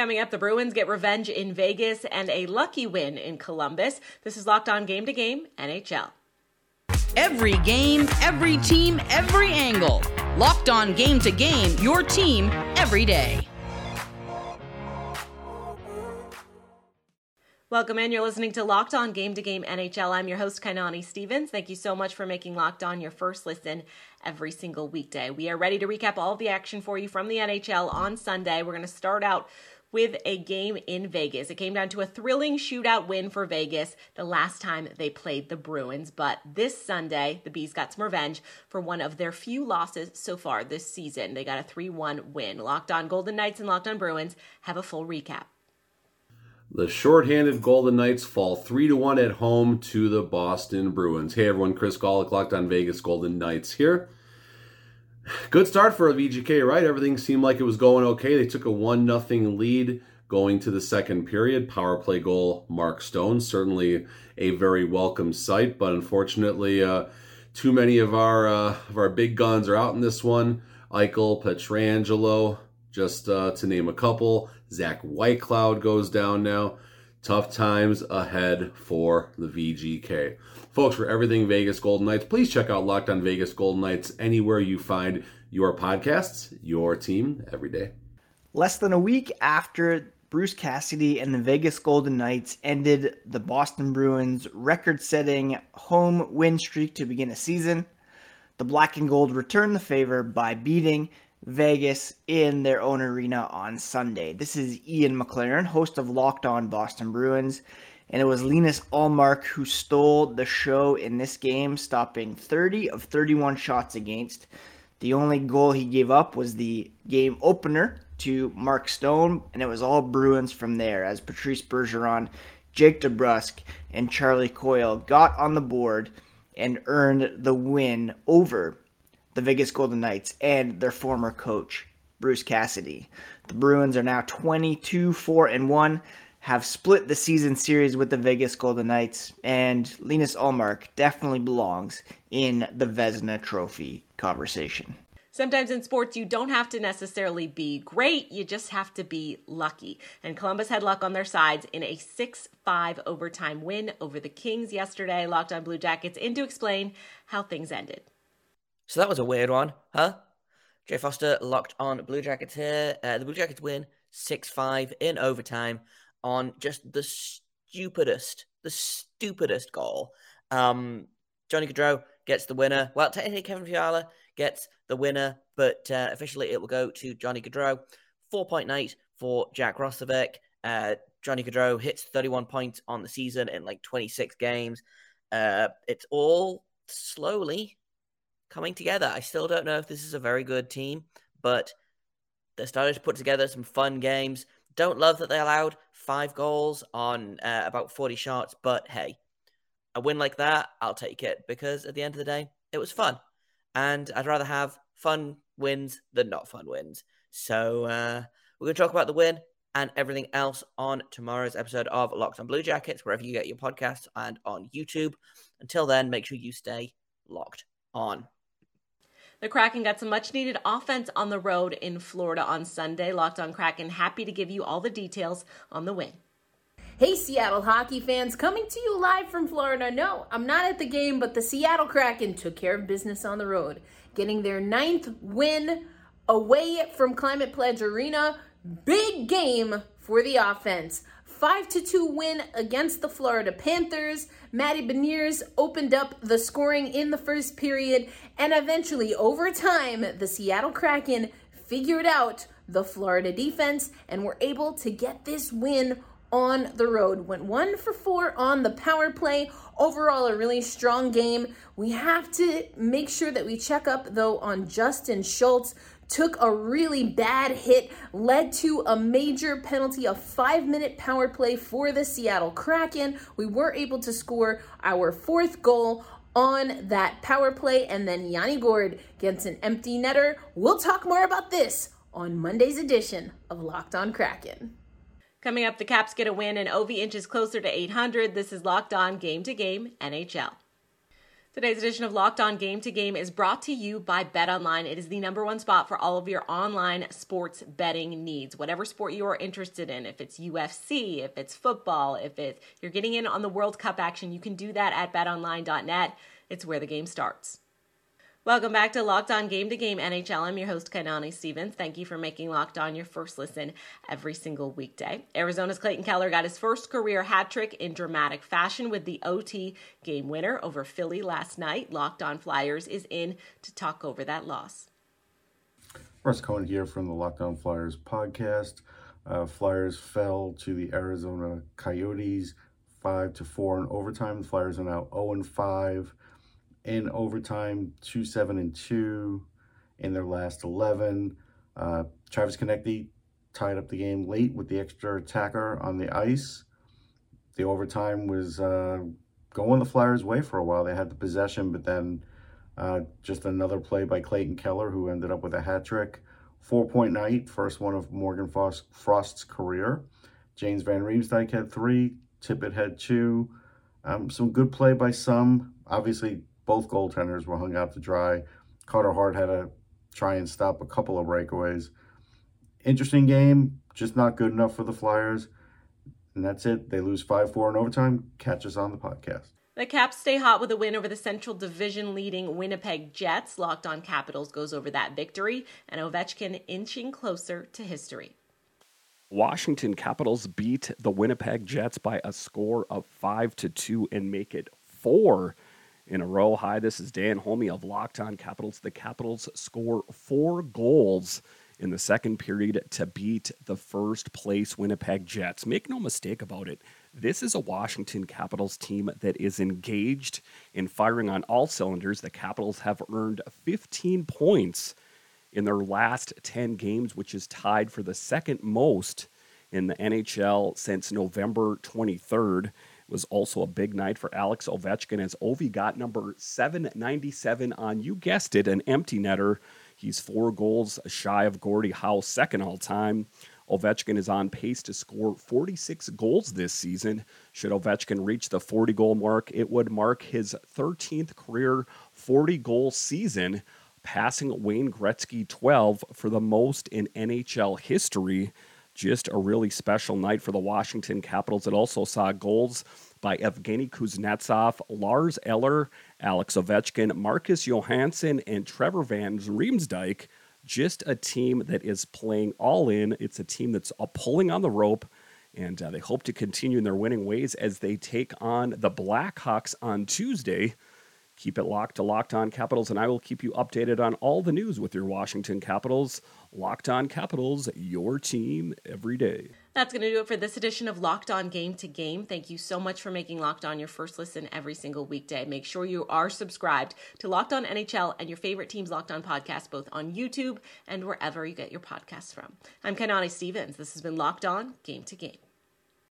Coming up, the Bruins get revenge in Vegas and a lucky win in Columbus. This is Locked On Game to Game NHL. Every game, every team, every angle. Locked On Game to Game, your team every day. Welcome in. You're listening to Locked On Game to Game NHL. I'm your host, Kainani Stevens. Thank you so much for making Locked On your first listen every single weekday. We are ready to recap all of the action for you from the NHL on Sunday. We're going to start out with a game in Vegas. It came down to a thrilling shootout win for Vegas the last time they played the Bruins. But this Sunday, the Bees got some revenge for one of their few losses so far this season. They got a 3 1 win. Locked on Golden Knights and Locked on Bruins have a full recap. The shorthanded Golden Knights fall 3 to 1 at home to the Boston Bruins. Hey everyone, Chris Gawlik, Locked on Vegas Golden Knights here. Good start for VGK, right? Everything seemed like it was going okay. They took a 1 0 lead going to the second period. Power play goal, Mark Stone. Certainly a very welcome sight, but unfortunately, uh, too many of our uh, of our big guns are out in this one. Eichel, Pietrangelo, just uh, to name a couple. Zach Whitecloud goes down now. Tough times ahead for the VGK. Folks, for everything Vegas Golden Knights, please check out Locked on Vegas Golden Knights anywhere you find your podcasts, your team every day. Less than a week after Bruce Cassidy and the Vegas Golden Knights ended the Boston Bruins record setting home win streak to begin a season, the Black and Gold returned the favor by beating Vegas in their own arena on Sunday. This is Ian McLaren, host of Locked On Boston Bruins and it was Linus Ullmark who stole the show in this game, stopping 30 of 31 shots against. The only goal he gave up was the game opener to Mark Stone, and it was all Bruins from there as Patrice Bergeron, Jake DeBrusk, and Charlie Coyle got on the board and earned the win over the Vegas Golden Knights and their former coach, Bruce Cassidy. The Bruins are now 22 4 and 1 have split the season series with the Vegas Golden Knights, and Linus Ullmark definitely belongs in the Vezina Trophy conversation. Sometimes in sports, you don't have to necessarily be great, you just have to be lucky. And Columbus had luck on their sides in a 6 5 overtime win over the Kings yesterday. Locked on Blue Jackets in to explain how things ended. So that was a weird one, huh? Jay Foster locked on Blue Jackets here. Uh, the Blue Jackets win 6 5 in overtime on just the stupidest, the stupidest goal. Um, Johnny Gaudreau gets the winner. Well, technically, Kevin Fiala gets the winner, but uh, officially it will go to Johnny Gaudreau. 4.8 for Jack Roslovic. Uh, Johnny Gaudreau hits 31 points on the season in like 26 games. Uh, it's all slowly coming together. I still don't know if this is a very good team, but they're starting to put together some fun games. Don't love that they allowed five goals on uh, about 40 shots, but hey, a win like that, I'll take it because at the end of the day, it was fun. And I'd rather have fun wins than not fun wins. So uh, we're going to talk about the win and everything else on tomorrow's episode of Locked on Blue Jackets, wherever you get your podcasts and on YouTube. Until then, make sure you stay locked on. The Kraken got some much needed offense on the road in Florida on Sunday. Locked on Kraken, happy to give you all the details on the win. Hey, Seattle hockey fans, coming to you live from Florida. No, I'm not at the game, but the Seattle Kraken took care of business on the road, getting their ninth win away from Climate Pledge Arena. Big game for the offense. 5 to 2 win against the Florida Panthers. Matty Beniers opened up the scoring in the first period, and eventually, over time, the Seattle Kraken figured out the Florida defense and were able to get this win on the road. Went one for four on the power play. Overall, a really strong game. We have to make sure that we check up, though, on Justin Schultz took a really bad hit, led to a major penalty, a five minute power play for the Seattle Kraken. We were able to score our fourth goal on that power play, and then Yanni Gourde gets an empty netter. We'll talk more about this on Monday's edition of Locked on Kraken. Coming up, the Caps get a win and Ovi inches closer to 800. This is Locked On Game to Game NHL. Today's edition of Locked On Game to Game is brought to you by BetOnline. It is the number one spot for all of your online sports betting needs. Whatever sport you are interested in, if it's UFC, if it's football, if it's you're getting in on the World Cup action, you can do that at betonline.net. It's where the game starts. Welcome back to Locked On Game to Game NHL. I'm your host, Kainani Stevens. Thank you for making Locked On your first listen every single weekday. Arizona's Clayton Keller got his first career hat trick in dramatic fashion with the OT game winner over Philly last night. Locked On Flyers is in to talk over that loss. Russ Cohen here from the Locked On Flyers podcast. Uh, Flyers fell to the Arizona Coyotes five to four in overtime. The Flyers are now zero and five in overtime, two seven and two in their last eleven. Uh, Travis Konecny tied up the game late with the extra attacker on the ice. The overtime was uh, going the Flyers' way for a while. They had the possession, but then uh, just another play by Clayton Keller, who ended up with a hat trick. Four point night, first one of Morgan Frost's career. James Van Riemsdyk had three. Tippett had two. Um, some good play by some. Obviously, both goaltenders were hung out to dry. Carter Hart had to try and stop a couple of breakaways. Interesting game, just not good enough for the Flyers. And that's it. They lose 5 4 in overtime. Catch us on the podcast. The Caps stay hot with a win over the Central Division leading Winnipeg Jets. Locked on Capitals goes over that victory, and Ovechkin inching closer to history. Washington Capitals beat the Winnipeg Jets by a score of 5 to 2 and make it 4 in a row. Hi, this is Dan Holme of Locked On Capitals. The Capitals score 4 goals in the second period to beat the first place Winnipeg Jets. Make no mistake about it. This is a Washington Capitals team that is engaged in firing on all cylinders. The Capitals have earned 15 points in their last 10 games, which is tied for the second most in the NHL since November 23rd. Was also a big night for Alex Ovechkin as Ovi got number 797 on, you guessed it, an empty netter. He's four goals shy of Gordie Howe's second all time. Ovechkin is on pace to score 46 goals this season. Should Ovechkin reach the 40 goal mark, it would mark his 13th career 40 goal season passing Wayne Gretzky 12 for the most in NHL history. Just a really special night for the Washington Capitals. It also saw goals by Evgeny Kuznetsov, Lars Eller, Alex Ovechkin, Marcus Johansson, and Trevor Van Riemsdyk. Just a team that is playing all in. It's a team that's pulling on the rope, and uh, they hope to continue in their winning ways as they take on the Blackhawks on Tuesday. Keep it locked to Locked On Capitals, and I will keep you updated on all the news with your Washington Capitals. Locked On Capitals, your team every day. That's going to do it for this edition of Locked On Game to Game. Thank you so much for making Locked On your first listen every single weekday. Make sure you are subscribed to Locked On NHL and your favorite team's Locked On podcast, both on YouTube and wherever you get your podcasts from. I'm Kainani Stevens. This has been Locked On Game to Game.